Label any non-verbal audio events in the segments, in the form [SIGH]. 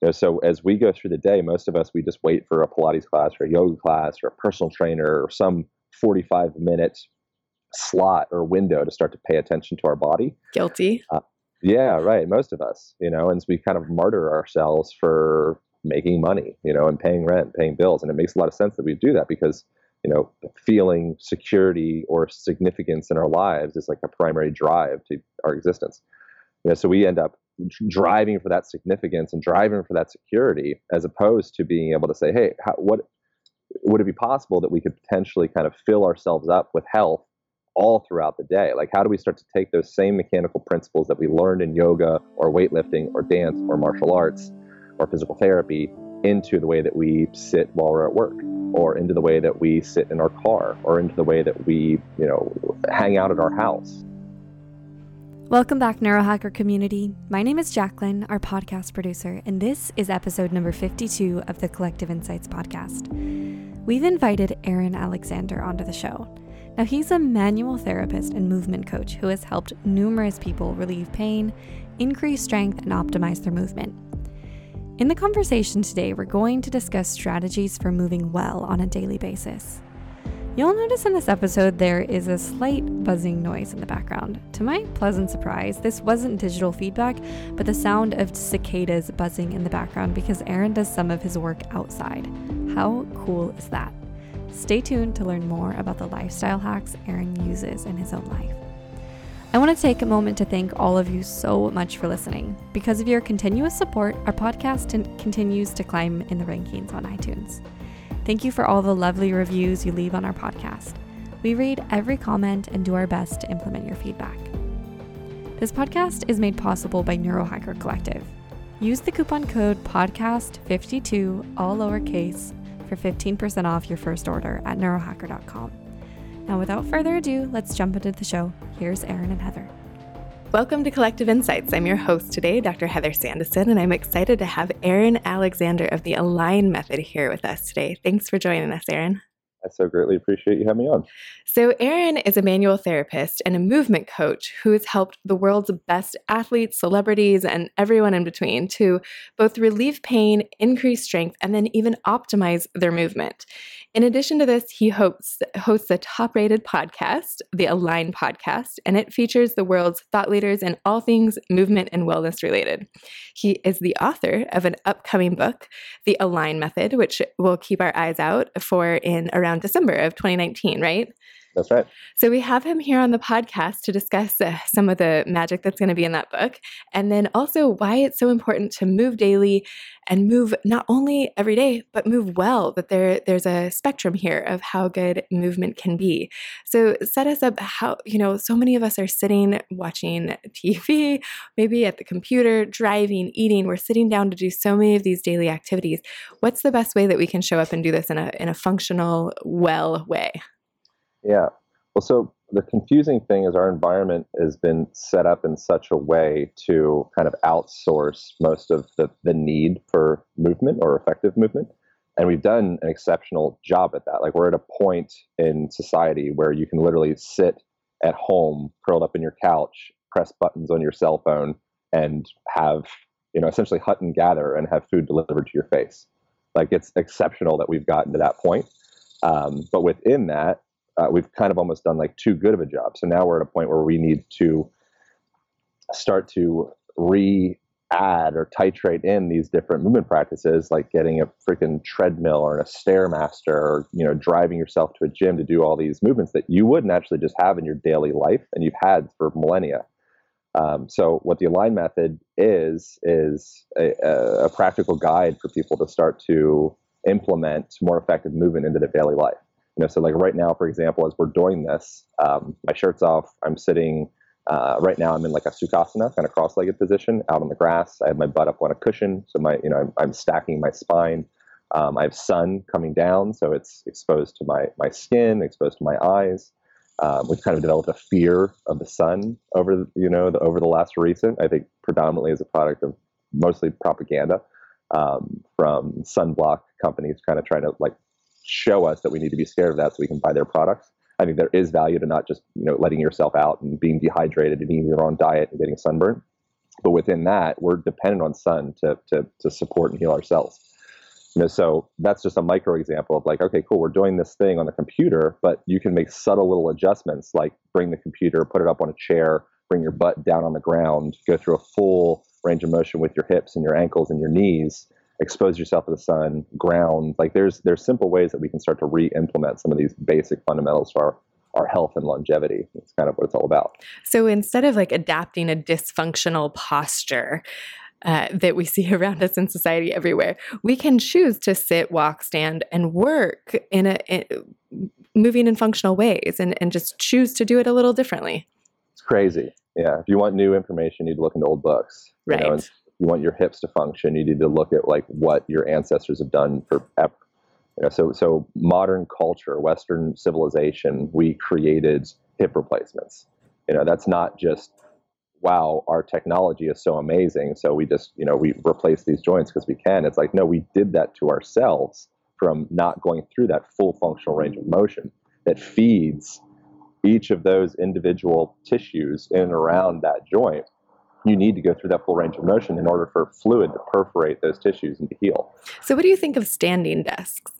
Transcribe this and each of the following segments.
You know, so as we go through the day, most of us we just wait for a Pilates class or a yoga class or a personal trainer or some 45 minute slot or window to start to pay attention to our body. Guilty. Uh, yeah, right. Most of us, you know, and we kind of martyr ourselves for making money, you know, and paying rent, paying bills. And it makes a lot of sense that we do that because, you know, feeling security or significance in our lives is like a primary drive to our existence. You know, so we end up driving for that significance and driving for that security as opposed to being able to say, hey, how, what would it be possible that we could potentially kind of fill ourselves up with health all throughout the day? Like, how do we start to take those same mechanical principles that we learned in yoga or weightlifting or dance or martial arts or physical therapy into the way that we sit while we're at work or into the way that we sit in our car or into the way that we, you know, hang out at our house? Welcome back, Neurohacker community. My name is Jacqueline, our podcast producer, and this is episode number 52 of the Collective Insights podcast. We've invited Aaron Alexander onto the show. Now, he's a manual therapist and movement coach who has helped numerous people relieve pain, increase strength, and optimize their movement. In the conversation today, we're going to discuss strategies for moving well on a daily basis. You'll notice in this episode there is a slight buzzing noise in the background. To my pleasant surprise, this wasn't digital feedback, but the sound of cicadas buzzing in the background because Aaron does some of his work outside. How cool is that? Stay tuned to learn more about the lifestyle hacks Aaron uses in his own life. I want to take a moment to thank all of you so much for listening. Because of your continuous support, our podcast continues to climb in the rankings on iTunes. Thank you for all the lovely reviews you leave on our podcast. We read every comment and do our best to implement your feedback. This podcast is made possible by Neurohacker Collective. Use the coupon code podcast52, all lowercase, for 15% off your first order at neurohacker.com. Now, without further ado, let's jump into the show. Here's Aaron and Heather. Welcome to Collective Insights. I'm your host today, Dr. Heather Sandison, and I'm excited to have Aaron Alexander of the Align Method here with us today. Thanks for joining us, Aaron. I so greatly appreciate you having me on. So, Aaron is a manual therapist and a movement coach who has helped the world's best athletes, celebrities, and everyone in between to both relieve pain, increase strength, and then even optimize their movement. In addition to this, he hosts, hosts a top rated podcast, the Align podcast, and it features the world's thought leaders in all things movement and wellness related. He is the author of an upcoming book, The Align Method, which we'll keep our eyes out for in around December of 2019, right? That's right. So we have him here on the podcast to discuss uh, some of the magic that's going to be in that book, and then also why it's so important to move daily and move not only every day but move well. That there there's a spectrum here of how good movement can be. So set us up how you know so many of us are sitting watching TV, maybe at the computer, driving, eating. We're sitting down to do so many of these daily activities. What's the best way that we can show up and do this in a in a functional, well way? Yeah. Well, so the confusing thing is our environment has been set up in such a way to kind of outsource most of the, the need for movement or effective movement. And we've done an exceptional job at that. Like we're at a point in society where you can literally sit at home, curled up in your couch, press buttons on your cell phone, and have, you know, essentially hut and gather and have food delivered to your face. Like it's exceptional that we've gotten to that point. Um, but within that, uh, we've kind of almost done like too good of a job. So now we're at a point where we need to start to re add or titrate in these different movement practices like getting a freaking treadmill or a stairmaster or you know driving yourself to a gym to do all these movements that you wouldn't actually just have in your daily life and you've had for millennia um, so what the align method is is a, a, practical guide for people to start to implement more effective movement into their daily life you know, so like right now, for example, as we're doing this, um, my shirt's off. I'm sitting. Uh, right now, I'm in like a sukhasana, kind of cross-legged position, out on the grass. I have my butt up on a cushion, so my, you know, I'm, I'm stacking my spine. Um, I have sun coming down, so it's exposed to my my skin, exposed to my eyes. Um, we've kind of developed a fear of the sun over, you know, the, over the last recent. I think predominantly as a product of mostly propaganda um, from sunblock companies, kind of trying to like show us that we need to be scared of that so we can buy their products. I think there is value to not just you know letting yourself out and being dehydrated and eating your own diet and getting sunburned. but within that, we're dependent on sun to to to support and heal ourselves. You know, so that's just a micro example of like, okay, cool, we're doing this thing on the computer, but you can make subtle little adjustments, like bring the computer, put it up on a chair, bring your butt down on the ground, go through a full range of motion with your hips and your ankles and your knees, expose yourself to the sun, ground. Like there's there's simple ways that we can start to re-implement some of these basic fundamentals for our our health and longevity. It's kind of what it's all about. So instead of like adapting a dysfunctional posture, uh, that we see [LAUGHS] around us in society everywhere. We can choose to sit, walk, stand, and work in a in, moving in functional ways, and and just choose to do it a little differently. It's crazy. Yeah. If you want new information, you need to look into old books. Right. You, know, you want your hips to function, you need to look at like what your ancestors have done for you know, so so modern culture, Western civilization, we created hip replacements. You know, that's not just wow, our technology is so amazing, so we just you know we replace these joints because we can. It's like no, we did that to ourselves from not going through that full functional range of motion that feeds each of those individual tissues in and around that joint you need to go through that full range of motion in order for fluid to perforate those tissues and to heal. So, what do you think of standing desks?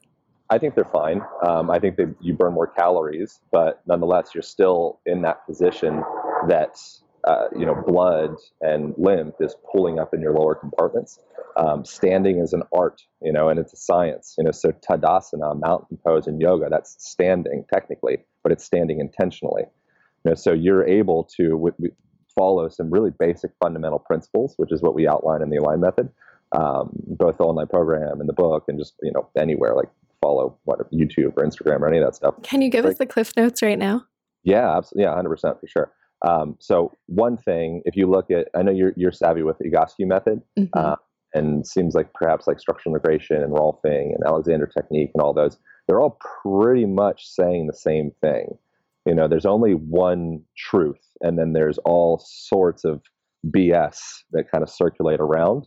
I think they're fine. Um, I think that you burn more calories, but nonetheless, you're still in that position that uh, you know blood and lymph is pulling up in your lower compartments. Um, standing is an art, you know, and it's a science. You know, so tadasana, mountain pose in yoga, that's standing technically, but it's standing intentionally. You know, so you're able to with, with, follow some really basic fundamental principles, which is what we outline in the Align method, um, both the online program and the book, and just you know anywhere like follow what YouTube or Instagram or any of that stuff. Can you give like, us the cliff notes right now? Yeah, absolutely. Yeah, hundred percent for sure. Um, so one thing, if you look at, I know you're you're savvy with the Egoscue method, mm-hmm. uh, and seems like perhaps like structural integration and Rolfing and Alexander technique and all those, they're all pretty much saying the same thing. You know, there's only one truth, and then there's all sorts of BS that kind of circulate around.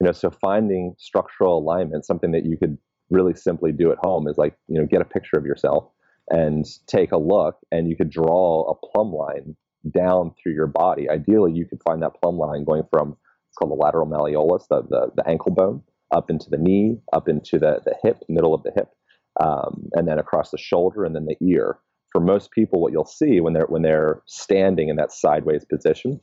You know, so finding structural alignment, something that you could really simply do at home, is like you know get a picture of yourself and take a look, and you could draw a plumb line down through your body. Ideally, you could find that plumb line going from it's called the lateral malleolus, the, the, the ankle bone, up into the knee, up into the, the hip, middle of the hip, um, and then across the shoulder, and then the ear for most people, what you'll see when they're when they're standing in that sideways position,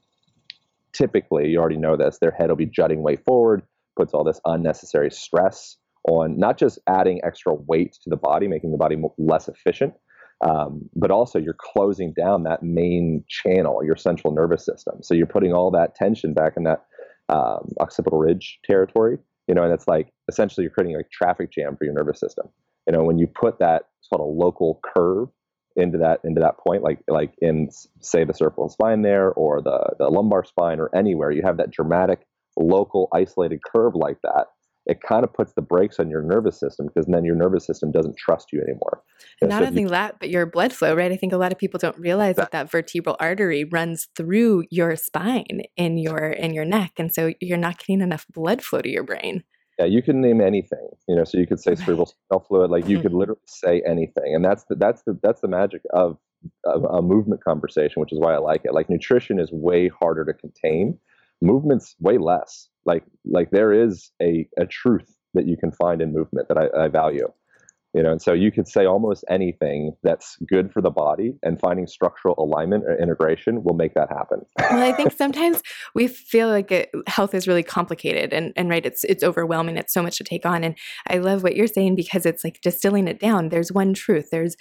typically you already know this, their head will be jutting way forward, puts all this unnecessary stress on not just adding extra weight to the body, making the body less efficient, um, but also you're closing down that main channel, your central nervous system. So you're putting all that tension back in that um, occipital ridge territory, you know, and it's like essentially you're creating a traffic jam for your nervous system. You know, when you put that sort of local curve into that into that point like like in say the cervical spine there or the the lumbar spine or anywhere you have that dramatic local isolated curve like that it kind of puts the brakes on your nervous system because then your nervous system doesn't trust you anymore. And Not so only that, but your blood flow, right? I think a lot of people don't realize that, that that vertebral artery runs through your spine in your in your neck, and so you're not getting enough blood flow to your brain. Yeah, you can name anything. You know, so you could say cerebral spinal fluid, like you mm-hmm. could literally say anything, and that's the that's the that's the magic of, of a movement conversation, which is why I like it. Like nutrition is way harder to contain, movement's way less. Like like there is a a truth that you can find in movement that I, I value you know and so you could say almost anything that's good for the body and finding structural alignment or integration will make that happen. Well i think sometimes we feel like it, health is really complicated and, and right it's it's overwhelming it's so much to take on and i love what you're saying because it's like distilling it down. There's one truth there's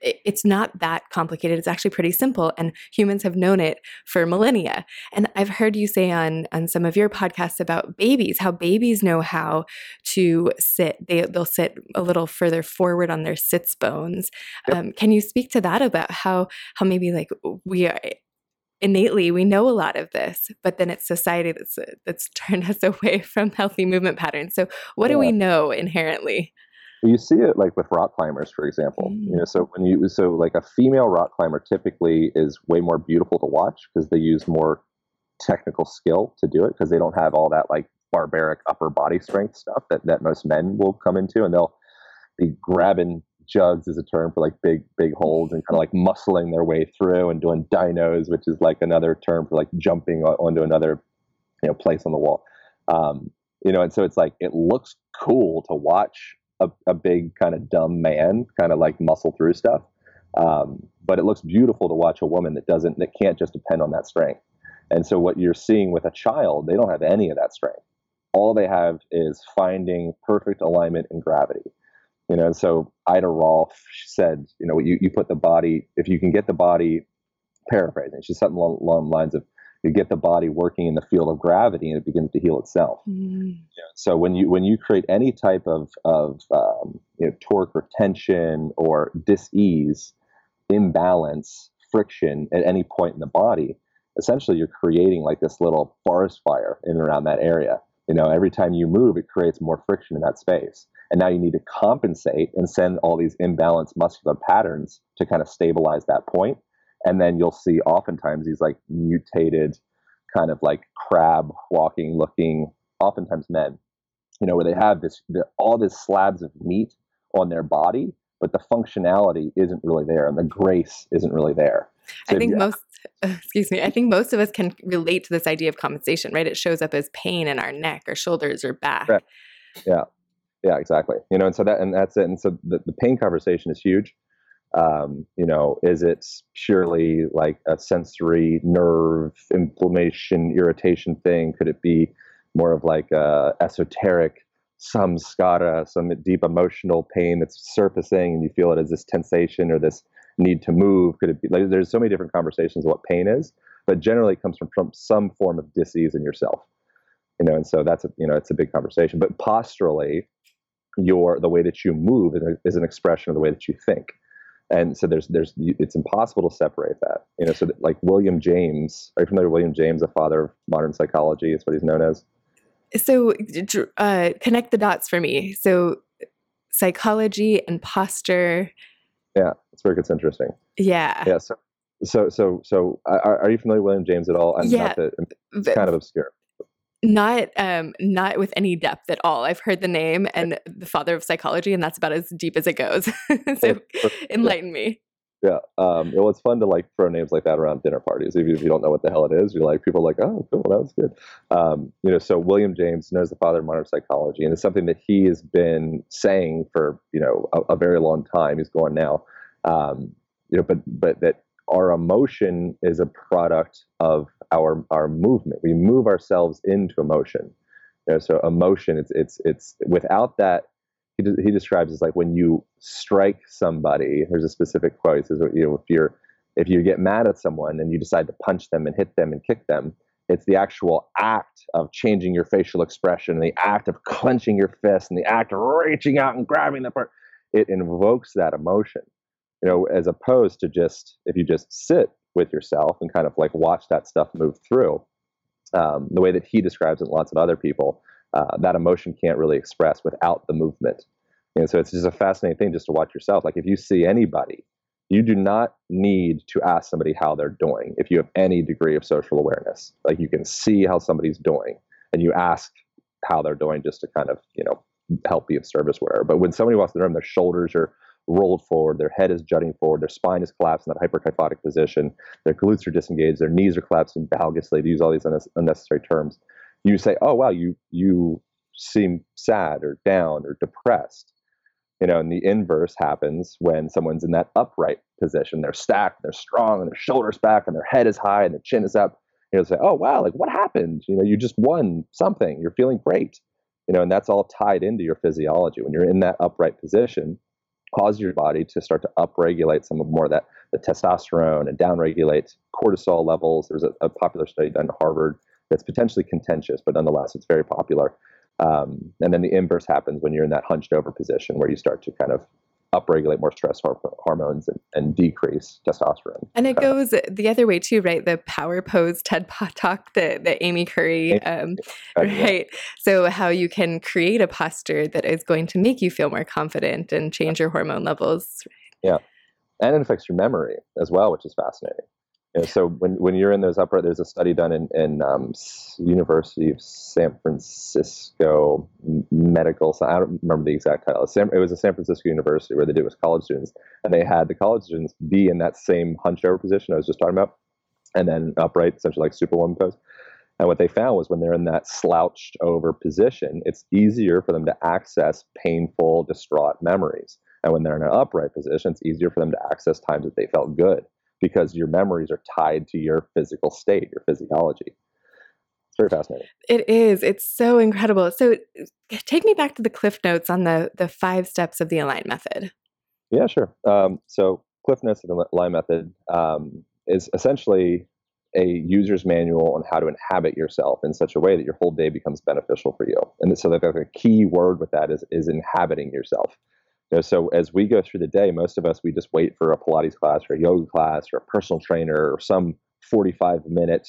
it's not that complicated it's actually pretty simple and humans have known it for millennia. And i've heard you say on on some of your podcasts about babies how babies know how to sit they they'll sit a little further further forward on their sits bones. Yep. Um, can you speak to that about how how maybe like we are innately we know a lot of this, but then it's society that's that's [LAUGHS] turned us away from healthy movement patterns. So what yeah. do we know inherently? You see it like with rock climbers, for example. Mm. You know, so when you so like a female rock climber typically is way more beautiful to watch because they use more technical skill to do it because they don't have all that like barbaric upper body strength stuff that, that most men will come into and they'll be grabbing jugs is a term for like big big holes and kind of like muscling their way through and doing dynos which is like another term for like jumping onto another you know place on the wall. Um, you know, and so it's like it looks cool to watch a, a big kind of dumb man kind of like muscle through stuff. Um, but it looks beautiful to watch a woman that doesn't that can't just depend on that strength. And so what you're seeing with a child, they don't have any of that strength. All they have is finding perfect alignment and gravity. You know, and so Ida Rolf said, you know, you, you put the body, if you can get the body, paraphrasing, she's something along, along the lines of, you get the body working in the field of gravity and it begins to heal itself. Mm. so when you when you create any type of of um, you know, torque or tension or dis-ease, imbalance, friction at any point in the body, essentially you're creating like this little forest fire in and around that area. You know, every time you move, it creates more friction in that space. And now you need to compensate and send all these imbalanced muscular patterns to kind of stabilize that point. And then you'll see oftentimes these like mutated kind of like crab walking looking oftentimes men you know where they have this all this slabs of meat on their body but the functionality isn't really there and the grace isn't really there. So i think you, most [LAUGHS] excuse me i think most of us can relate to this idea of compensation right? It shows up as pain in our neck or shoulders or back. Yeah yeah exactly you know and so that and that's it and so the, the pain conversation is huge um, you know, is it purely like a sensory nerve inflammation, irritation thing? Could it be more of like a esoteric, samskara, some deep emotional pain that's surfacing and you feel it as this tensation or this need to move? Could it be like there's so many different conversations of what pain is, but generally it comes from, from some form of disease in yourself. You know, and so that's a, you know, it's a big conversation. But posturally, your the way that you move is, an expression of the way that you think. And so there's there's it's impossible to separate that you know so that, like william james are you familiar with william james the father of modern psychology is what he's known as? So uh, connect the dots for me. So psychology and posture. Yeah it's very it's interesting. Yeah. Yeah so so so so are, are you familiar with william james at all? I'm yeah. that, it's kind of obscure not um not with any depth at all. I've heard the name and the father of psychology and that's about as deep as it goes. [LAUGHS] So enlighten me. Yeah um well it's fun to like throw names like that around dinner parties. Even if you don't know what the hell it is you're like people are like oh cool that was good. Um you know so william james knows the father of modern psychology and it's something that he has been saying for you know a, a very long time. He's gone now. Um you know but but that our emotion is a product of our our movement. We move ourselves into emotion. You know, so emotion, it's it's it's without that. He, he describes as like when you strike somebody. There's a specific quote. He says, you know, if you're if you get mad at someone and you decide to punch them and hit them and kick them, it's the actual act of changing your facial expression, the act of clenching your fist, and the act of reaching out and grabbing the part. It invokes that emotion you know, as opposed to just if you just sit with yourself and kind of like watch that stuff move through. Um, the way that he describes it, lots of other people, uh, that emotion can't really express without the movement. And so it's just a fascinating thing just to watch yourself. Like if you see anybody, you do not need to ask somebody how they're doing if you have any degree of social awareness. Like you can see how somebody's doing and you ask how they're doing just to kind of, you know, help be of service, whatever. But when somebody walks in the room, their shoulders are rolled forward, their head is jutting forward, their spine is collapsed in that hyperkyphotic position, their glutes are disengaged, their knees are collapsing valgously, to use all these unnecessary terms. You say, oh, wow, you, you seem sad or down or depressed. You know, and the inverse happens when someone's in that upright position. They're stacked, they're strong, and their shoulders back, and their head is high, and their chin is up. You know, say, oh wow, like what happened? You know, you just won something. You're feeling great. You know, and that's all tied into your physiology. When you're in that upright position, cause your body to start to upregulate some of more of that the testosterone and downregulate cortisol levels. There's a, a, popular study done at Harvard that's potentially contentious, but nonetheless, it's very popular. Um, and then the inverse happens when you're in that hunched over position where you start to kind of upregulate more stress hormones and, and decrease testosterone. And it goes the other way too, right? The power pose TED talk that, that Amy Cuddy, um, right? So how you can create a posture that is going to make you feel more confident and change your hormone levels. Yeah. And it affects your memory as well, which is fascinating. So when, when you're in those upper, there's a study done in, in um, University of San Francisco Medical. I don't remember the exact title. It was a San Francisco University where they did it with college students, and they had the college students be in that same hunched over position I was just talking about, and then upright, essentially like Superwoman pose. And what they found was when they're in that slouched over position, it's easier for them to access painful, distraught memories. And when they're in an upright position, it's easier for them to access times that they felt good because your memories are tied to your physical state, your physiology. It's very fascinating. It is. It's so incredible. So take me back to the cliff notes on the the five steps of the align method. Yeah, sure. Um, so cliff notes of the align method um, is essentially a user's manual on how to inhabit yourself in such a way that your whole day becomes beneficial for you. And so the key word with that is is inhabiting yourself. You know, so as we go through the day, most of us we just wait for a Pilates class or a yoga class or a personal trainer or some 45 minute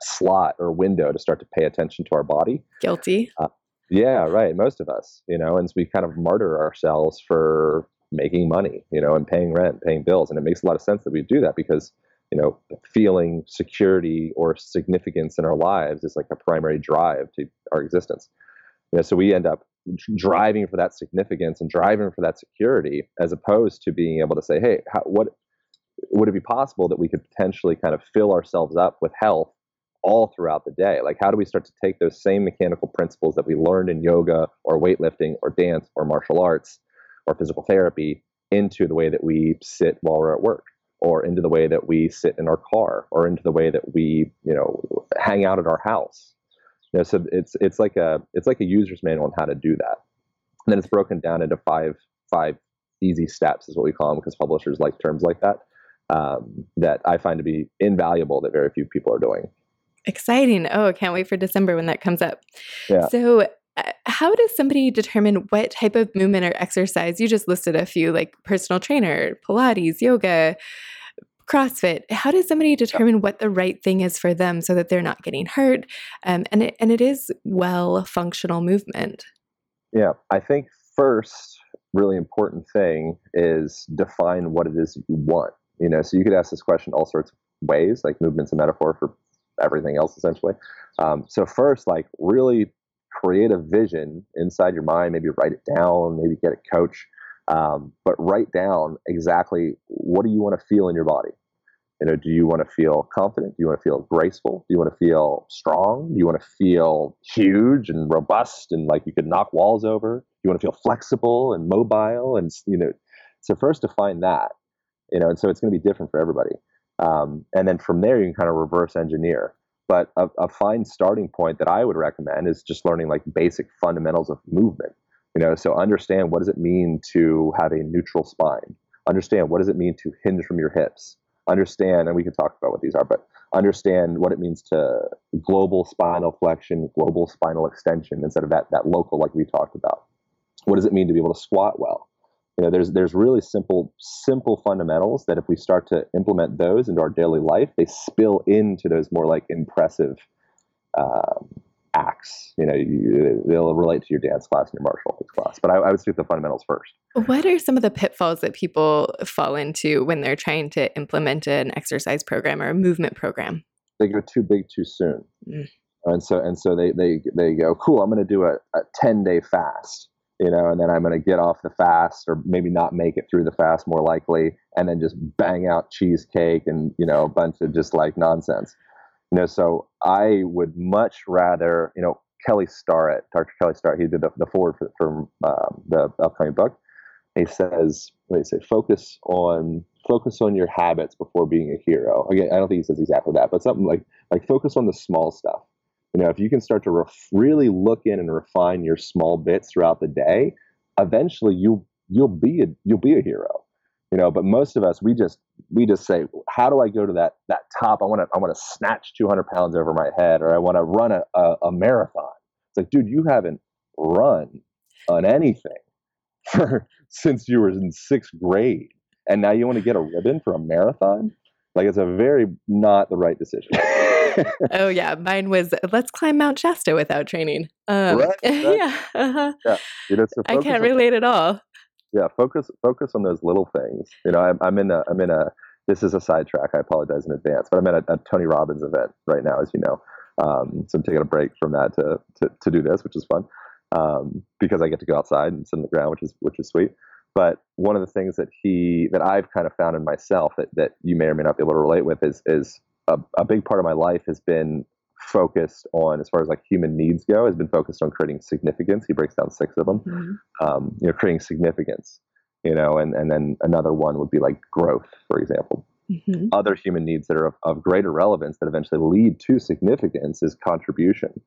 slot or window to start to pay attention to our body. Guilty. Uh, yeah, right. Most of us, you know, and we kind of martyr ourselves for making money, you know, and paying rent, paying bills. And it makes a lot of sense that we do that because you know, feeling security or significance in our lives is like a primary drive to our existence. You know, so we end up driving for that significance and driving for that security, as opposed to being able to say, "Hey, how, what would it be possible that we could potentially kind of fill ourselves up with health all throughout the day? Like, how do we start to take those same mechanical principles that we learned in yoga or weightlifting or dance or martial arts or physical therapy into the way that we sit while we're at work?" or into the way that we sit in our car or into the way that we you know hang out at our house you know, so it's it's like a it's like a user's manual on how to do that and then it's broken down into five five easy steps is what we call them because publishers like terms like that um, that i find to be invaluable that very few people are doing exciting oh can't wait for december when that comes up yeah. so uh, how does somebody determine what type of movement or exercise? You just listed a few like personal trainer, Pilates, yoga, CrossFit. How does somebody determine what the right thing is for them so that they're not getting hurt? Um, and it, and it is well functional movement. Yeah, I think first really important thing is define what it is you want. You know, so you could ask this question all sorts of ways, like movement's a metaphor for everything else essentially. Um, so first, like really create a vision inside your mind, maybe write it down, maybe get a coach, um, but write down exactly what do you want to feel in your body. You know, do you want to feel confident? Do you want to feel graceful? Do you want to feel strong? Do you want to feel huge and robust and like you could knock walls over? Do you want to feel flexible and mobile? And you know, so first define that. You know, and so it's going to be different for everybody. Um, and then from there, you can kind of reverse engineer. But a, a fine starting point that I would recommend is just learning like basic fundamentals of movement. You know, so understand what does it mean to have a neutral spine. Understand what does it mean to hinge from your hips. Understand, and we can talk about what these are, but understand what it means to global spinal flexion, global spinal extension instead of that that local like we talked about. What does it mean to be able to squat well? you know there's there's really simple simple fundamentals that if we start to implement those into our daily life they spill into those more like impressive um, acts you know you, they'll relate to your dance class and your martial arts class but I, I would speak the fundamentals first what are some of the pitfalls that people fall into when they're trying to implement an exercise program or a movement program they go too big too soon mm. and so and so they they they go cool i'm going to do a, a 10 day fast you know, and then I'm going to get off the fast or maybe not make it through the fast more likely, and then just bang out cheesecake and, you know, a bunch of just like nonsense. You know, so I would much rather, you know, Kelly Starrett, Dr. Kelly Starrett, he did the, the foreword for, for um, the upcoming book. He says, what do say? Focus on focus on your habits before being a hero. Again, I don't think he says exactly that, but something like like focus on the small stuff you know, if you can start to ref- really look in and refine your small bits throughout the day, eventually you you'll be a you'll be a hero. You know, but most of us we just we just say, how do I go to that that top? I want to I want to snatch 200 pounds over my head, or I want to run a, a, a marathon. It's like, dude, you haven't run on anything [LAUGHS] for since you were in sixth grade, and now you want to get a ribbon for a marathon? Like, it's a very not the right decision. [LAUGHS] oh yeah, mine was let's climb Mount Shasta without training. Um, right, [LAUGHS] right. Yeah, uh-huh. yeah. You know, so I can't relate at all. Yeah, focus focus on those little things. You know, I'm, I'm in a I'm in a this is a sidetrack. I apologize in advance, but I'm at a, a Tony Robbins event right now, as you know. Um, so I'm taking a break from that to to, to do this, which is fun um, because I get to go outside and sit on the ground, which is which is sweet. But one of the things that he that I've kind of found in myself that, that you may or may not be able to relate with is is a, a big part of my life has been focused on, as far as like human needs go, has been focused on creating significance. He breaks down six of them. Mm-hmm. Um, you know, creating significance. You know, and and then another one would be like growth, for example. Mm-hmm. Other human needs that are of, of greater relevance that eventually lead to significance is contribution.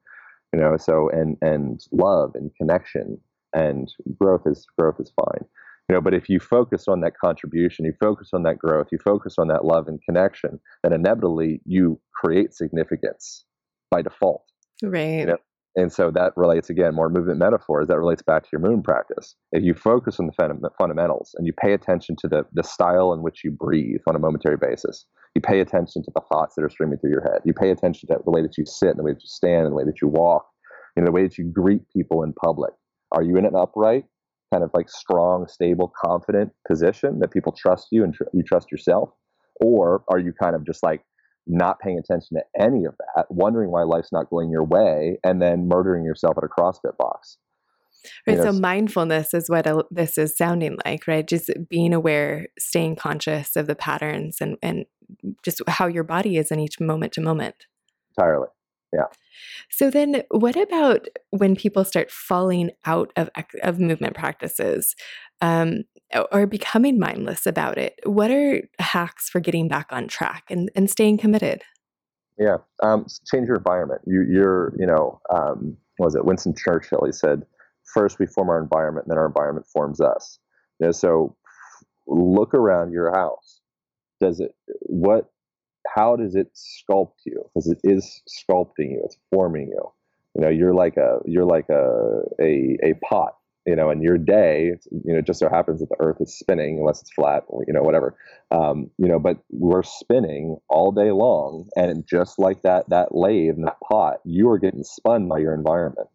You know, so and and love and connection and growth is growth is fine you know but if you focus on that contribution you focus on that growth you focus on that love and connection then inevitably you create significance by default right you know? and so that relates again more movement metaphors that relates back to your moon practice if you focus on the fundamentals and you pay attention to the, the style in which you breathe on a momentary basis you pay attention to the thoughts that are streaming through your head you pay attention to the way that you sit and the way that you stand and the way that you walk you know, the way that you greet people in public are you in an upright kind of like strong, stable, confident position that people trust you and tr- you trust yourself? Or are you kind of just like not paying attention to any of that, wondering why life's not going your way, and then murdering yourself at a CrossFit box? Right. You know, so mindfulness is what this is sounding like, right? Just being aware, staying conscious of the patterns and, and just how your body is in each moment to moment. Entirely. Yeah. So then what about when people start falling out of of movement practices um, or becoming mindless about it? What are hacks for getting back on track and, and staying committed? Yeah, um, change your environment. You, you're, you know, um, was it Winston Churchill? He said, first we form our environment, and then our environment forms us. You know, so look around your house. Does it what how does it sculpt you? Because it is sculpting you. It's forming you. You know, you're like a you're like a a, a pot. You know, and your day, you know, it just so happens that the Earth is spinning, unless it's flat, or you know, whatever. Um, you know, but we're spinning all day long, and just like that that lathe and that pot, you are getting spun by your environment.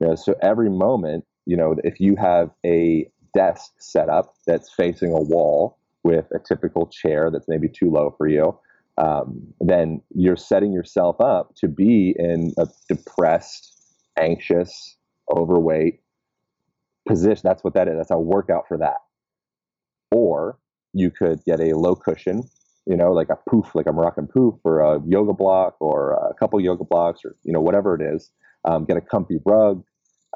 You know, so every moment, you know, if you have a desk set up that's facing a wall with a typical chair that's maybe too low for you, um, then you're setting yourself up to be in a depressed, anxious, overweight position. That's what that is. That's a workout for that. Or you could get a low cushion, you know, like a poof, like a Moroccan poof, or a yoga block, or a couple yoga blocks, or you know, whatever it is. Um, get a comfy rug.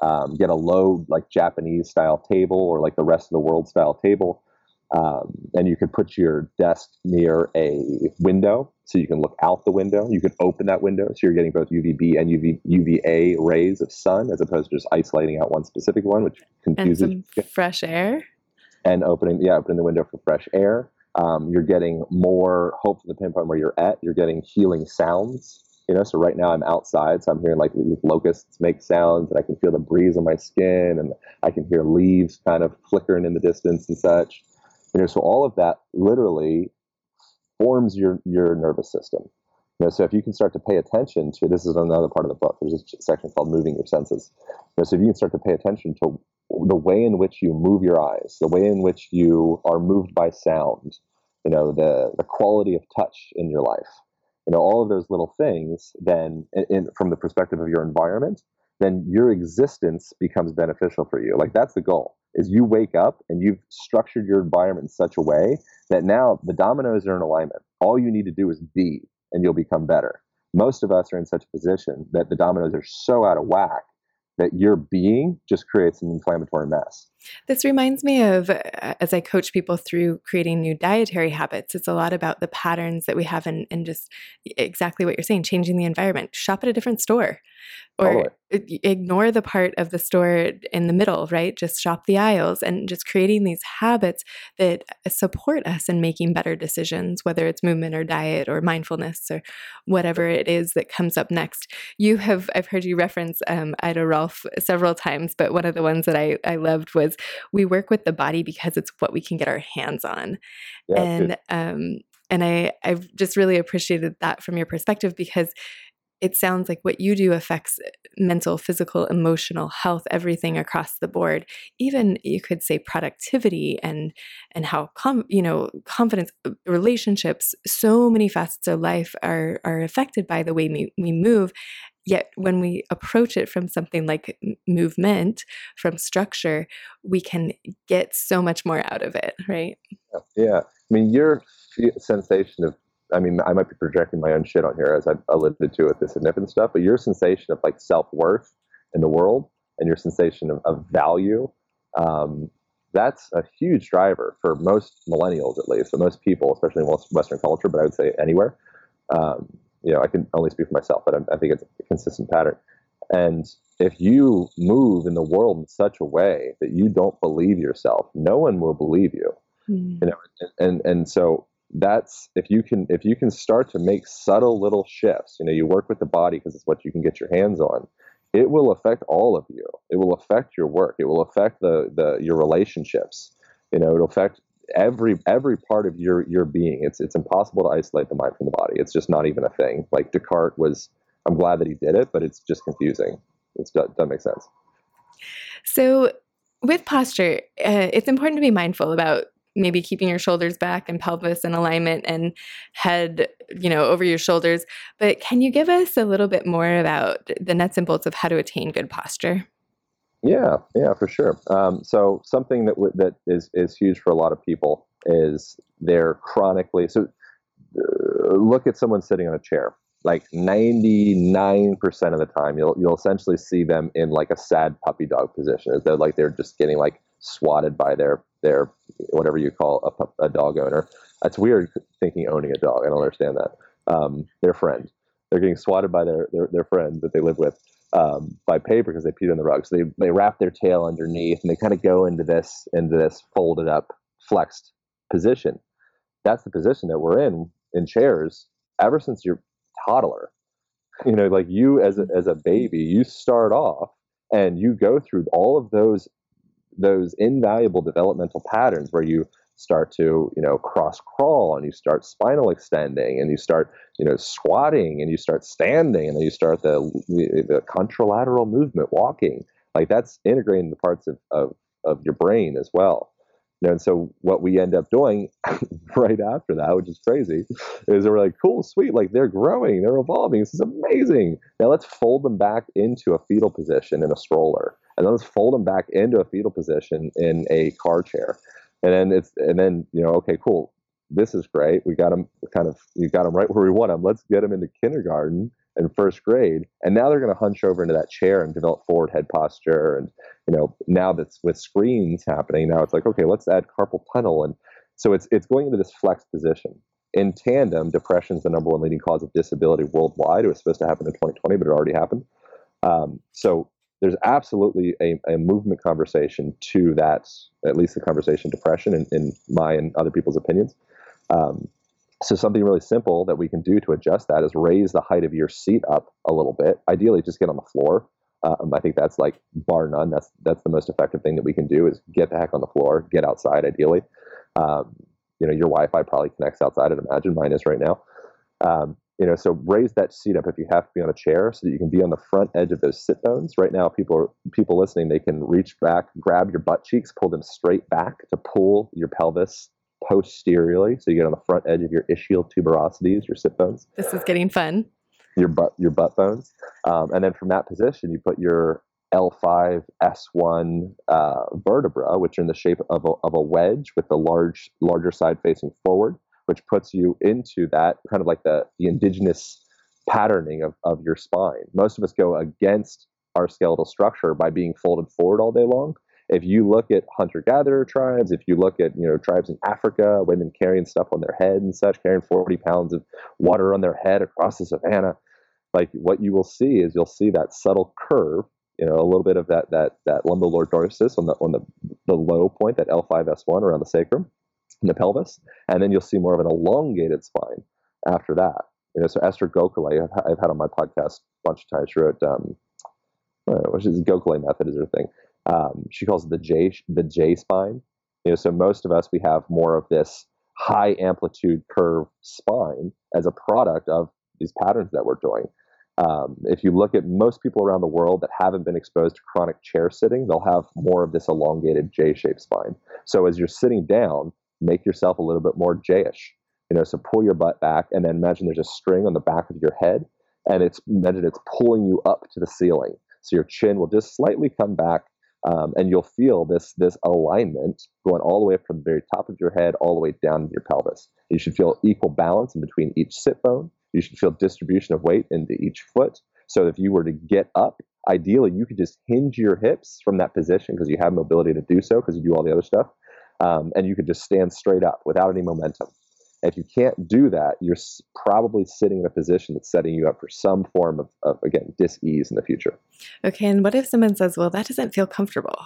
Um, get a low, like Japanese style table, or like the rest of the world style table um, and you could put your desk near a window so you can look out the window. You can open that window so you're getting both UVB and UV, UVA rays of sun as opposed to just isolating out one specific one, which confuses. And some fresh air. And opening, yeah, opening the window for fresh air. Um, you're getting more hope for the pinpoint where you're at. You're getting healing sounds. You know, so right now I'm outside, so I'm hearing like locusts make sounds, and I can feel the breeze on my skin, and I can hear leaves kind of flickering in the distance and such. You know, so all of that literally forms your your nervous system. You know, so if you can start to pay attention to this is another part of the book. There's a section called "Moving Your Senses." You know, so if you can start to pay attention to the way in which you move your eyes, the way in which you are moved by sound, you know, the the quality of touch in your life, you know, all of those little things, then in, from the perspective of your environment, then your existence becomes beneficial for you. Like that's the goal is you wake up and you've structured your environment in such a way that now the dominoes are in alignment. All you need to do is be and you'll become better. Most of us are in such a position that the dominoes are so out of whack that your being just creates an inflammatory mess. This reminds me of uh, as I coach people through creating new dietary habits, it's a lot about the patterns that we have and, and just exactly what you're saying, changing the environment. Shop at a different store or ignore the part of the store in the middle, right? Just shop the aisles and just creating these habits that support us in making better decisions, whether it's movement or diet or mindfulness or whatever it is that comes up next. You have, I've heard you reference um, Ida Rolf several times, but one of the ones that I, I loved was we work with the body because it's what we can get our hands on. Yeah, and, um, and I, I've just really appreciated that from your perspective because it sounds like what you do affects uh, mental, physical, emotional health, everything across the board. Even you could say productivity and and how com- you know confidence, uh, relationships, so many facets of life are are affected by the way we, we move. Yet when we approach it from something like movement, from structure, we can get so much more out of it, right? Yeah, I mean your sensation of I mean, I might be projecting my own shit on here as I alluded to with the significant stuff, but your sensation of like self worth in the world and your sensation of, of value, um, that's a huge driver for most millennials, at least, but most people, especially in Western culture, but I would say anywhere. Um, you know, I can only speak for myself, but I, I think it's a consistent pattern. And if you move in the world in such a way that you don't believe yourself, no one will believe you. Mm. You know, and, and and so that's if you can if you can start to make subtle little shifts. You know, you work with the body because it's what you can get your hands on. It will affect all of you. It will affect your work. It will affect the the your relationships. You know, it'll affect every every part of your your being. It's it's impossible to isolate the mind from the body. It's just not even a thing. Like Descartes was. I'm glad that he did it, but it's just confusing. It doesn't make sense. So, with posture, uh, it's important to be mindful about maybe keeping your shoulders back and pelvis in alignment and head, you know, over your shoulders. But can you give us a little bit more about the nuts and bolts of how to attain good posture? Yeah, yeah, for sure. Um, so something that w- that is is huge for a lot of people is they're chronically so. Uh, look at someone sitting on a chair. Like ninety nine percent of the time, you'll you'll essentially see them in like a sad puppy dog position. They're like they're just getting like swatted by their their whatever you call a, a dog owner. That's weird thinking owning a dog. I don't understand that. Um, their friend. They're getting swatted by their, their, their friend that they live with um, by paper because they peed on the rug. So they, they wrap their tail underneath and they kind of go into this into this folded up, flexed position. That's the position that we're in in chairs ever since you're toddler. [LAUGHS] You know, like you as a, as a baby, you start off and you go through all of those those invaluable developmental patterns where you start to you know cross crawl and you start spinal extending and you start you know squatting and you start standing and then you start the the contralateral movement walking like that's integrating the parts of, of, of your brain as well you know, and so what we end up doing [LAUGHS] right after that, which is crazy, is we're like, cool, sweet, like they're growing, they're evolving. This is amazing. Now let's fold them back into a fetal position in a stroller, and then let's fold them back into a fetal position in a car chair, and then it's and then you know, okay, cool, this is great. We got them kind of you got them right where we want them. Let's get them into kindergarten and first grade, and now they're going to hunch over into that chair and develop forward head posture. And you know, now that's with screens happening, now it's like, okay, let's add carpal tunnel, and so it's it's going into this flex position. In tandem, depression is the number one leading cause of disability worldwide. It was supposed to happen in 2020, but it already happened. Um, so there's absolutely a, a, movement conversation to that, at least the conversation depression, in, in my and other people's opinions. Um, so something really simple that we can do to adjust that is raise the height of your seat up a little bit. Ideally, just get on the floor. Um, I think that's like bar none. That's that's the most effective thing that we can do is get the heck on the floor, get outside. Ideally, um, you know, your Wi-Fi probably connects outside. I'd imagine mine is right now. Um, you know, so raise that seat up if you have to be on a chair, so that you can be on the front edge of those sit bones. Right now, people are, people listening, they can reach back, grab your butt cheeks, pull them straight back to pull your pelvis posteriorly, so you get on the front edge of your ischial tuberosities, your sit bones. This is getting fun. Your butt, your butt bones, um, and then from that position, you put your L5 S1 uh, vertebra, which are in the shape of a, of a wedge with the large larger side facing forward, which puts you into that kind of like the, the indigenous patterning of, of your spine. Most of us go against our skeletal structure by being folded forward all day long if you look at hunter-gatherer tribes, if you look at you know tribes in Africa, women carrying stuff on their head and such, carrying 40 pounds of water on their head across the savannah, like what you will see is you'll see that subtle curve, you know, a little bit of that that that lumbolordosis on the on the the low point, that L5S1 around the sacrum, in the pelvis, and then you'll see more of an elongated spine after that. You know, so Esther Gokhale, I've, I've had on my podcast a bunch of times. She wrote, um, uh, which is Gokhale method is her thing. Um, she calls it the J the J spine. You know, so most of us we have more of this high amplitude curve spine as a product of these patterns that we're doing. Um, if you look at most people around the world that haven't been exposed to chronic chair sitting, they'll have more of this elongated J-shaped spine. So as you're sitting down, make yourself a little bit more J-ish. You know, so pull your butt back, and then imagine there's a string on the back of your head, and it's imagine it's pulling you up to the ceiling. So your chin will just slightly come back Um, and you'll feel this this alignment going all the way from the very top of your head all the way down to your pelvis. You should feel equal balance in between each sit bone. You should feel distribution of weight into each foot. So if you were to get up, ideally you could just hinge your hips from that position because you have mobility to do so because you do all the other stuff, um, and you could just stand straight up without any momentum. If you can't do that, you're probably sitting in a position that's setting you up for some form of, of again, dis-ease in the future. Okay, and what if someone says, well, that doesn't feel comfortable?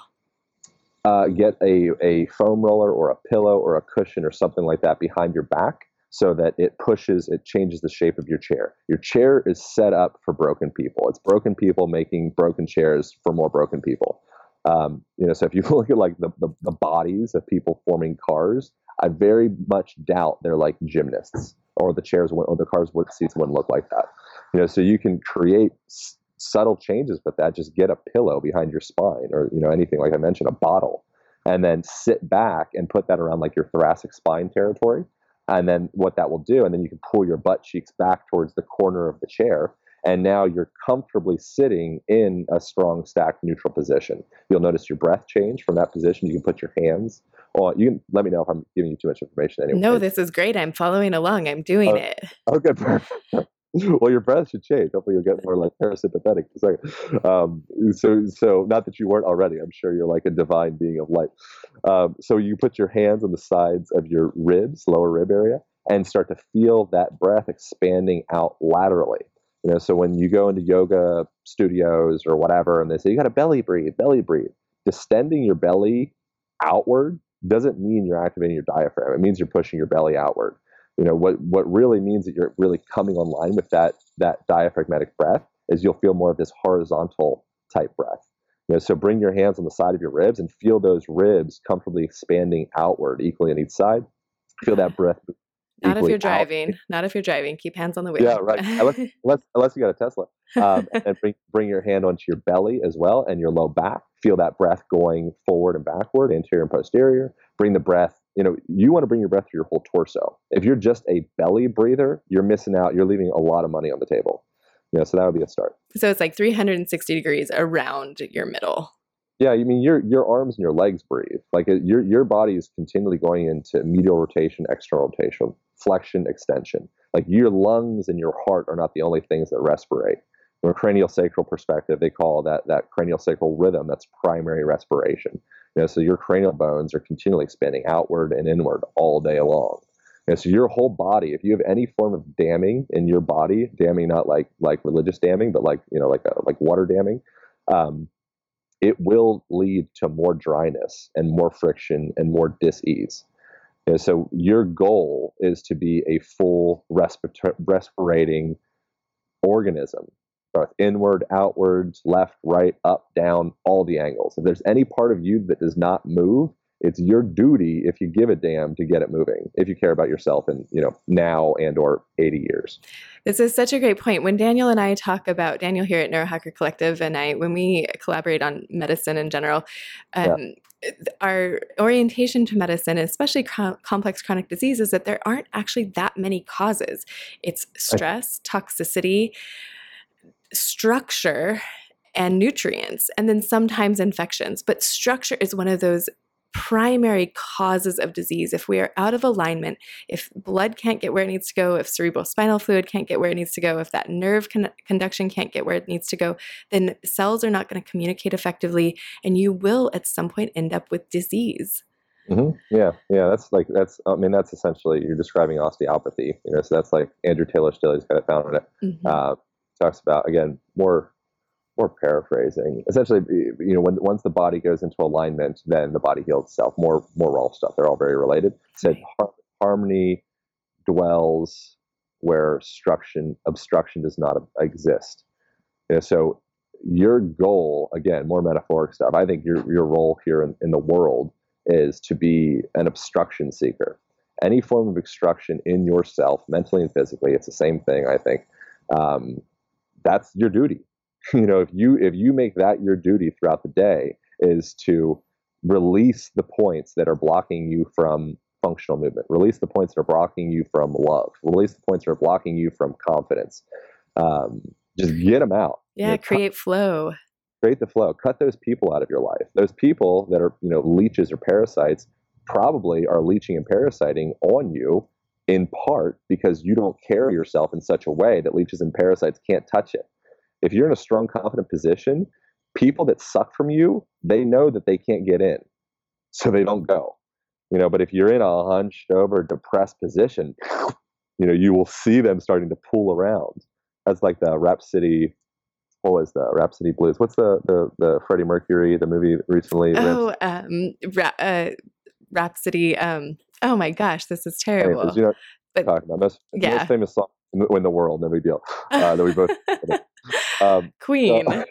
Uh, get a, a foam roller or a pillow or a cushion or something like that behind your back so that it pushes, it changes the shape of your chair. Your chair is set up for broken people. It's broken people making broken chairs for more broken people. Um, you know, so if you [LAUGHS] look at like the, the, the bodies of people forming cars, I very much doubt they're like gymnasts or the chairs or the cars would seats wouldn't look like that. You know, so you can create s- subtle changes with that. Just get a pillow behind your spine or, you know, anything like I mentioned, a bottle, and then sit back and put that around like your thoracic spine territory. And then what that will do, and then you can pull your butt cheeks back towards the corner of the chair. And now you're comfortably sitting in a strong stacked neutral position. You'll notice your breath change from that position. You can put your hands well, you can let me know if I'm giving you too much information anyway. No, this is great. I'm following along. I'm doing oh, it. Okay, [LAUGHS] perfect. well, your breath should change. Hopefully, you'll get more like parasympathetic. Um, so, so not that you weren't already. I'm sure you're like a divine being of light. Um, so you put your hands on the sides of your ribs, lower rib area, and start to feel that breath expanding out laterally. You know, so when you go into yoga studios or whatever, and they say you got to belly breathe, belly breathe, distending your belly outward doesn't mean you're activating your diaphragm. It means you're pushing your belly outward. You know what what really means that you're really coming online with that that diaphragmatic breath is you'll feel more of this horizontal type breath. You know, so bring your hands on the side of your ribs and feel those ribs comfortably expanding outward equally on each side. Feel that breath not if you're driving. Out. Not if you're driving. Keep hands on the wheel. Yeah, right. unless, [LAUGHS] unless, unless you got a Tesla. Um, and bring, bring your hand onto your belly as well and your low back. Feel that breath going forward and backward, anterior and posterior. Bring the breath. You know, you want to bring your breath through your whole torso. If you're just a belly breather, you're missing out. You're leaving a lot of money on the table. You know, so that would be a start. So it's like 360 degrees around your middle. Yeah, I mean your your arms and your legs breathe. Like your your body is continually going into medial rotation, external rotation, flexion, extension. Like your lungs and your heart are not the only things that respirate. From a cranial sacral perspective, they call that that cranial sacral rhythm. That's primary respiration. You know, so your cranial bones are continually expanding outward and inward all day long. You know, so your whole body, if you have any form of damming in your body, damming not like like religious damming, but like you know like a, like water damming, um, it will lead to more dryness and more friction and more dis-ease. You so your goal is to be a full respira- respirating organism, both inward, outwards, left, right, up, down, all the angles. If there's any part of you that does not move, it's your duty if you give a damn to get it moving if you care about yourself in you know now and or 80 years this is such a great point when daniel and i talk about daniel here at neurohacker collective and i when we collaborate on medicine in general um, yeah. our orientation to medicine especially co- complex chronic disease is that there aren't actually that many causes it's stress toxicity structure and nutrients, and then sometimes infections. But structure is one of those primary causes of disease. If we are out of alignment, if blood can't get where it needs to go, if cerebral spinal fluid can't get where it needs to go, if that nerve con- conduction can't get where it needs to go, then cells are not going to communicate effectively, and you will at some point end up with disease. Mm-hmm. Yeah, yeah, that's like that's. I mean, that's essentially you're describing osteopathy. You know, so that's like Andrew Taylor Still's kind of founded it. Mm-hmm. Uh, talks about again more more paraphrasing. Essentially, you know, when once the body goes into alignment, then the body heals itself. More more Rolf stuff. They're all very related. Said har- harmony dwells where obstruction obstruction does not exist. You know, so your goal, again, more metaphoric stuff. I think your your role here in, in the world is to be an obstruction seeker. Any form of obstruction in yourself, mentally and physically, it's the same thing. I think um, that's your duty [LAUGHS] you know if you if you make that your duty throughout the day is to release the points that are blocking you from functional movement release the points that are blocking you from love release the points that are blocking you from confidence um, just get them out yeah you know, create flow create the flow. Cut those people out of your life. Those people that are you know leeches or parasites probably are leeching and parasiting on you in part because you don't carry yourself in such a way that leeches and parasites can't touch it. If you're in a strong, confident position, people that suck from you, they know that they can't get in, so they don't go. You know, but if you're in a hunched over, depressed position, [LAUGHS] you know, you will see them starting to pull around. That's like the Rhapsody. What was the Rhapsody Blues? What's the the the Freddie Mercury the movie recently? Oh, um, ra- uh, Rhapsody. Um, oh my gosh, this is terrible. Anyways, you know, but, talking about most, yeah. most famous song in the world. No big deal. [LAUGHS] Uh, that we both. [LAUGHS] um, Queen. So,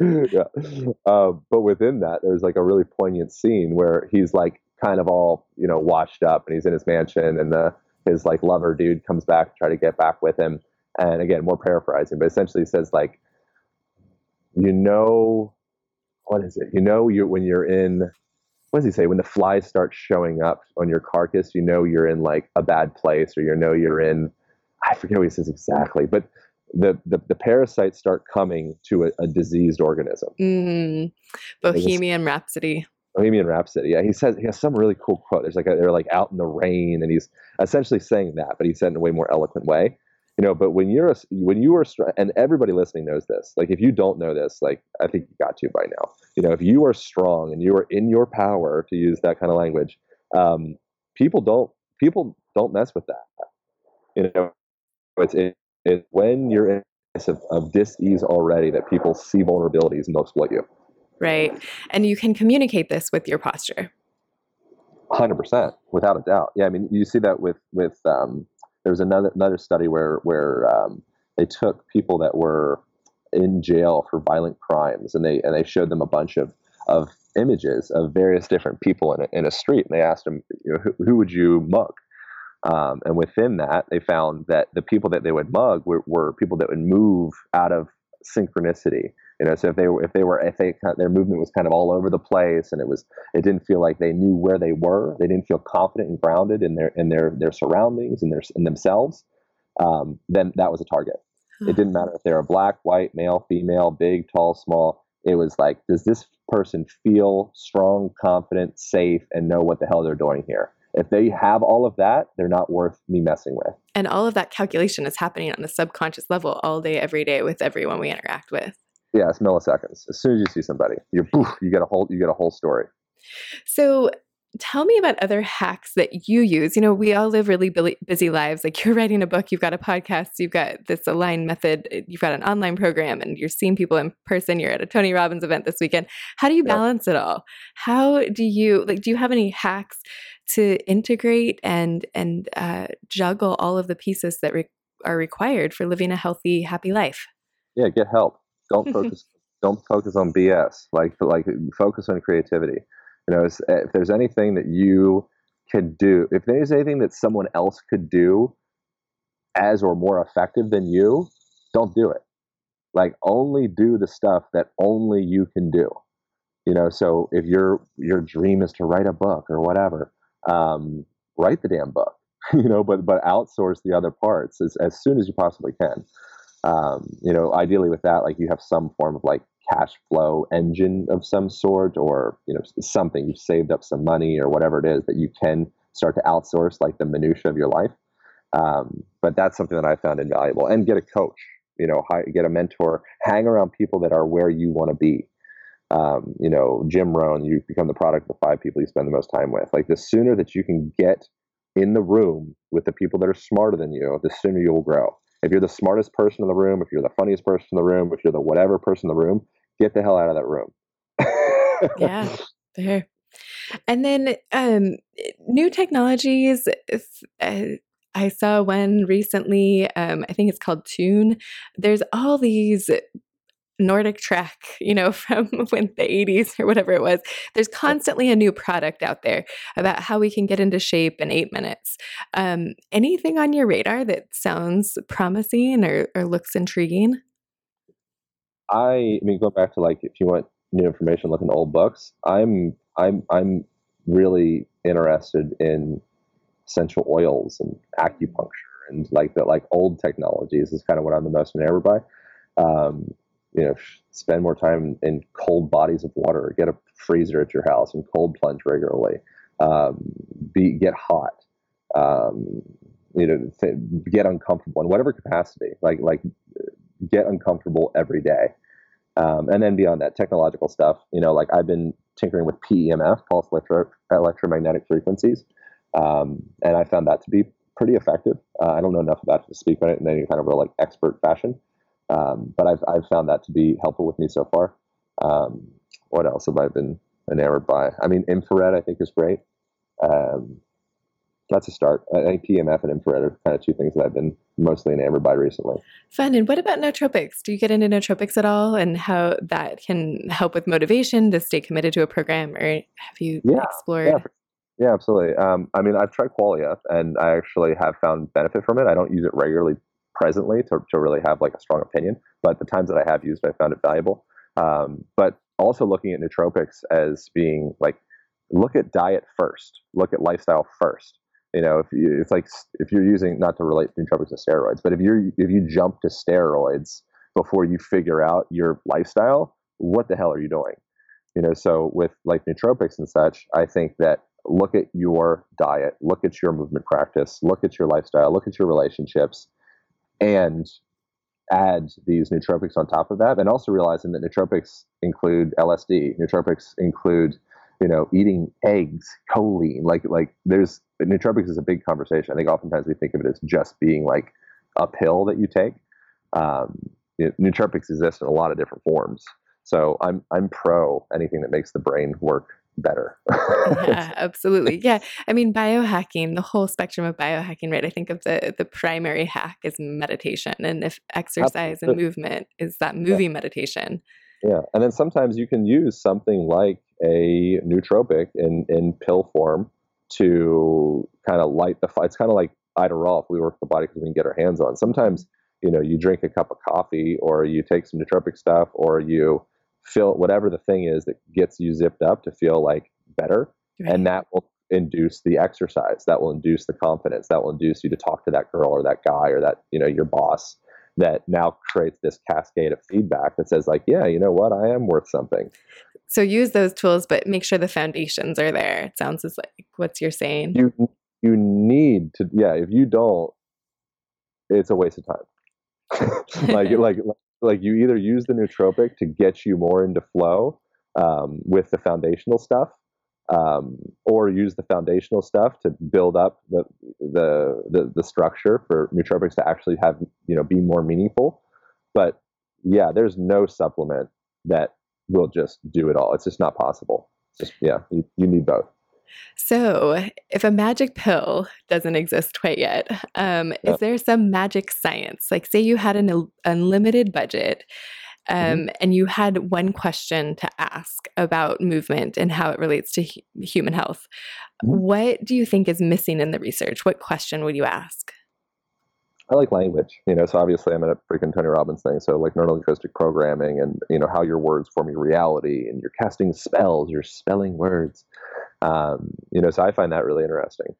[LAUGHS] yeah. Uh, but within that, there's like a really poignant scene where he's like kind of all you know washed up, and he's in his mansion, and the his like lover dude comes back to try to get back with him. And again, more paraphrasing, but essentially he says like, you know, what is it? You know, you when you're in, what does he say? When the flies start showing up on your carcass, you know you're in like a bad place, or you know you're in. I forget what he says exactly, but the, the, the parasites start coming to a, a diseased organism. Mm, Bohemian Rhapsody. Bohemian Rhapsody. Yeah, he says he has some really cool quote. There's like a, they're like out in the rain, and he's essentially saying that, but he said in a way more eloquent way. You know, but when you're a, when you are and everybody listening knows this. Like if you don't know this, like I think you got to by now. You know, if you are strong and you are in your power to use that kind of language, um, people don't people don't mess with that. You know, it's it, it's when you're in a of, of dis-ease already that people see vulnerabilities and they'll exploit you. Right. And you can communicate this with your posture. 100% without a doubt. Yeah. I mean, you see that with, with, um, there was another, another study where, where, um, they took people that were in jail for violent crimes and they, and they showed them a bunch of, of images of various different people in a, in a street. And they asked them, you know, who, who would you mug? Um, and within that, they found that the people that they would mug were, were, people that would move out of synchronicity. You know, so if they were, if they were, if they their movement was kind of all over the place, and it was, it didn't feel like they knew where they were. They didn't feel confident and grounded in their in their their surroundings and their in themselves. Um, then that was a target. It didn't [SIGHS] matter if they were black, white, male, female, big, tall, small. It was like, does this person feel strong, confident, safe, and know what the hell they're doing here? If they have all of that, they're not worth me messing with. And all of that calculation is happening on a subconscious level all day, every day with everyone we interact with. Yeah, it's milliseconds. As soon as you see somebody, you poof, you get a whole you get a whole story. So tell me about other hacks that you use. You know, we all live really busy lives. Like you're writing a book, you've got a podcast, you've got this align method, you've got an online program, and you're seeing people in person. You're at a Tony Robbins event this weekend. How do you balance it all? How do you like? Do you have any hacks to integrate and and uh, juggle all of the pieces that re- are required for living a healthy, happy life? Yeah, get help. Don't [LAUGHS] focus. don't focus on BS. Like like focus on creativity. You know, if there's anything that you could do, if there's anything that someone else could do as or more effective than you, don't do it. Like only do the stuff that only you can do. You know, so if your your dream is to write a book or whatever, um, write the damn book. [LAUGHS] You know, but but outsource the other parts as as soon as you possibly can. Um, you know, ideally with that, like you have some form of like cash flow engine of some sort or you know something you've saved up some money or whatever it is that you can start to outsource like the minutia of your life um, but that's something that i found invaluable and get a coach you know get a mentor hang around people that are where you want to be um, you know jim rohn you become the product of the five people you spend the most time with like the sooner that you can get in the room with the people that are smarter than you the sooner you will grow if you're the smartest person in the room, if you're the funniest person in the room, if you're the whatever person in the room, get the hell out of that room. yeah, [LAUGHS] fair. And then um, new technologies. Uh, I saw one recently. Um, I think it's called Tune. There's all these NordicTrack, you know, [LAUGHS] from when the 80s or whatever it was. There's constantly a new product out there about how we can get into shape in eight minutes. Um, anything on your radar that sounds promising or, or looks intriguing? I, I mean, going back to like, if you want new information, look in old books. I'm, I'm, I'm really interested in essential oils and acupuncture and like the like old technologies is kind of what I'm the most enamored by. Um, you know, spend more time in cold bodies of water, get a freezer at your house and cold plunge regularly, um, be get hot, um, you know, th- get uncomfortable in whatever capacity, like like get uncomfortable every day. Um, and then beyond that, technological stuff, you know, like I've been tinkering with PEMF, pulse electro- electromagnetic frequencies, um, and I found that to be pretty effective. Uh, I don't know enough about it to speak on it in any kind of real like expert fashion, um, but I've I've found that to be helpful with me so far. Um, what else have I been enamored by? I mean, infrared I think is great. Um, that's a start. I think PEMF and infrared are kind of two things that I've been mostly enamored by recently. Fun. And what about nootropics? Do you get into nootropics at all and how that can help with motivation to stay committed to a program or have you yeah, explored? Yeah, yeah absolutely. Um, I mean, I've tried Qualia and I actually have found benefit from it. I don't use it regularly presently to, to really have like a strong opinion, but the times that I have used I found it valuable. Um, but also looking at nootropics as being like, look at diet first, look at lifestyle first you know, if you, it's like if you're using not to relate nootropics to steroids, but if you're if you jump to steroids before you figure out your lifestyle, what the hell are you doing? You know, so with like nootropics and such, I think that look at your diet, look at your movement practice, look at your lifestyle, look at your relationships, and add these nootropics on top of that. And also realizing that nootropics include LSD, nootropics include you know, eating eggs, choline, like like there's nootropics is a big conversation. I think oftentimes we think of it as just being like a pill that you take. Um, you know, nootropics exist in a lot of different forms. So I'm I'm pro anything that makes the brain work better. yeah, [LAUGHS] absolutely. Yeah. I mean, biohacking, the whole spectrum of biohacking, right? I think of the the primary hack is meditation. And if exercise absolutely. and movement is that movie yeah. meditation. Yeah. And then sometimes you can use something like a nootropic in, in pill form to kind of light the fire. It's kind of like Adderall if we work the body because we can get our hands on. Sometimes, you know, you drink a cup of coffee or you take some nootropic stuff or you feel whatever the thing is that gets you zipped up to feel like better. Right. And that will induce the exercise. That will induce the confidence. That will induce you to talk to that girl or that guy or that, you know, your boss that now creates this cascade of feedback that says like, yeah, you know what? I am worth something. So use those tools, but make sure the foundations are there. It sounds as like what's you're saying. You you need to yeah. If you don't, it's a waste of time. [LAUGHS] [LAUGHS] like like like you either use the nootropic to get you more into flow um, with the foundational stuff, um, or use the foundational stuff to build up the, the, the the structure for nootropics to actually have you know be more meaningful. But yeah, there's no supplement that will just do it all. It's just not possible. It's just yeah, you, you need both. So, if a magic pill doesn't exist quite yet, um, is there some magic science? Like, say you had an unlimited budget mm-hmm. um, mm-hmm. and you had one question to ask about movement and how it relates to hu- human health. Mm-hmm. What do you think is missing in the research? What question would you ask? I like language, you know. So obviously, I'm in a freaking Tony Robbins thing. So like neurolinguistic programming, and you know how your words form your reality, and you're casting spells, you're spelling words. Um, you know, so I find that really interesting.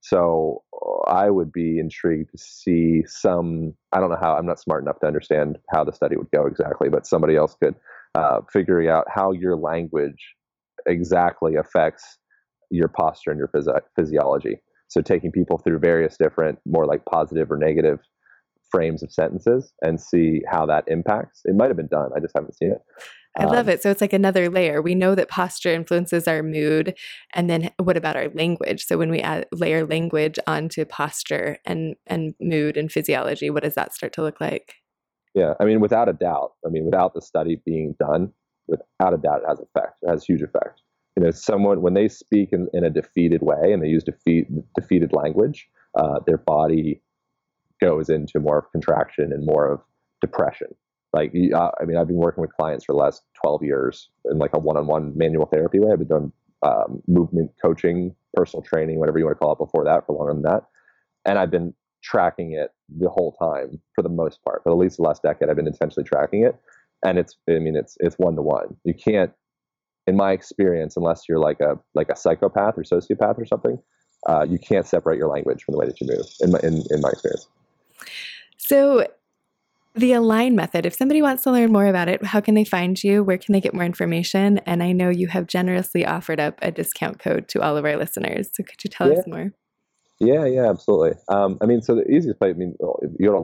So I would be intrigued to see some. I don't know how. I'm not smart enough to understand how the study would go exactly, but somebody else could uh, figuring out how your language exactly affects your posture and your phys- physiology. So taking people through various different, more like positive or negative frames of sentences and see how that impacts. It might have been done. I just haven't seen it. I love um, it. So it's like another layer. We know that posture influences our mood. And then what about our language? So when we add layer language onto posture and, and mood and physiology, what does that start to look like? Yeah. I mean, without a doubt, I mean, without the study being done, without a doubt, it has effect. It has huge effect you know, someone when they speak in, in a defeated way and they use defeat defeated language, uh, their body goes into more of contraction and more of depression. Like, uh, I mean, I've been working with clients for the last 12 years in like a one-on-one manual therapy way. I've been doing um, movement coaching, personal training, whatever you want to call it, before that for longer than that, and I've been tracking it the whole time for the most part. For at least the last decade, I've been intentionally tracking it, and it's, I mean, it's it's one to one. You can't in my experience, unless you're like a like a psychopath or sociopath or something, uh, you can't separate your language from the way that you move. In my in, in my experience. So, The Align method, if somebody wants to learn more about it, how can they find you? Where can they get more information? And I know you have generously offered up a discount code to all of our listeners. So could you tell Yeah. us more? Yeah, yeah, absolutely. Um, I mean, so the easiest way, I mean, you go to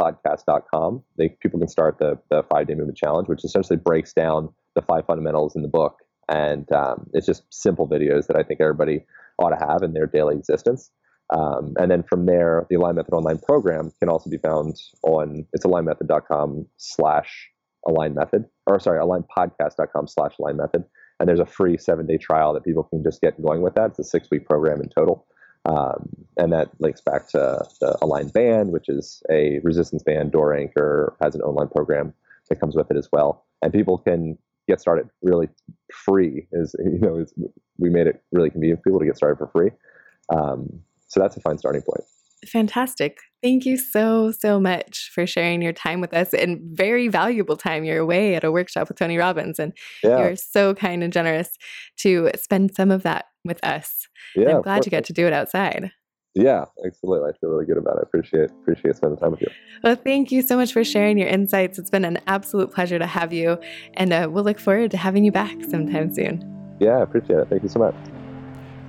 alignpodcast.com, they, people can start the, the five day movement challenge, which essentially breaks down the five fundamentals in the book. And um, it's just simple videos that I think everybody ought to have in their daily existence. Um, and then from there, the Align Method online program can also be found on it's alignmethod.com slash align method, or sorry, alignpodcast.com slash align method. And there's a free seven day trial that people can just get going with that. It's a six week program in total. Um, and that links back to the Align Band, which is a resistance band. Door Anchor has an online program that comes with it as well. And people can get started really free. Is [LAUGHS] you know, we made it really convenient for people to get started for free. Um, so that's a fine starting point. Fantastic. Thank you so, so much for sharing your time with us and very valuable time. You're away at a workshop with Tony Robbins, and Yeah, you're so kind and generous to spend some of that with us. yeah. I'm glad you get to do it outside. Yeah, absolutely. I feel really good about it. I appreciate appreciate spending time with you. Well, thank you so much for sharing your insights. It's been an absolute pleasure to have you, and uh, we'll look forward to having you back sometime soon. Yeah, I appreciate it. Thank you so much.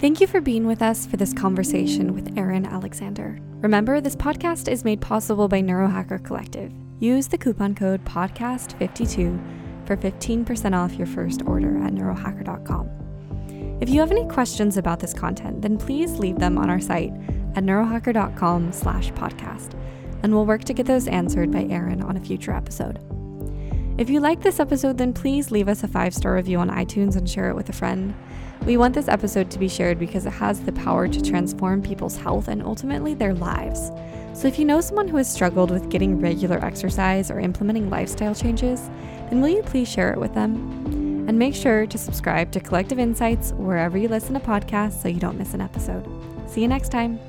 Thank you for being with us for this conversation with Aaron Alexander. Remember, this podcast is made possible by Neurohacker Collective. Use the coupon code PODCAST52 for 15% off your first order at neurohacker.com. If you have any questions about this content, then please leave them on our site at neurohacker.com slash podcast, and we'll work to get those answered by Aaron on a future episode. If you like this episode, then please leave us a five star review on iTunes and share it with a friend. We want this episode to be shared because it has the power to transform people's health and ultimately their lives. So if you know someone who has struggled with getting regular exercise or implementing lifestyle changes, then will you please share it with them? And make sure to subscribe to Collective Insights wherever you listen to podcasts so you don't miss an episode. See you next time.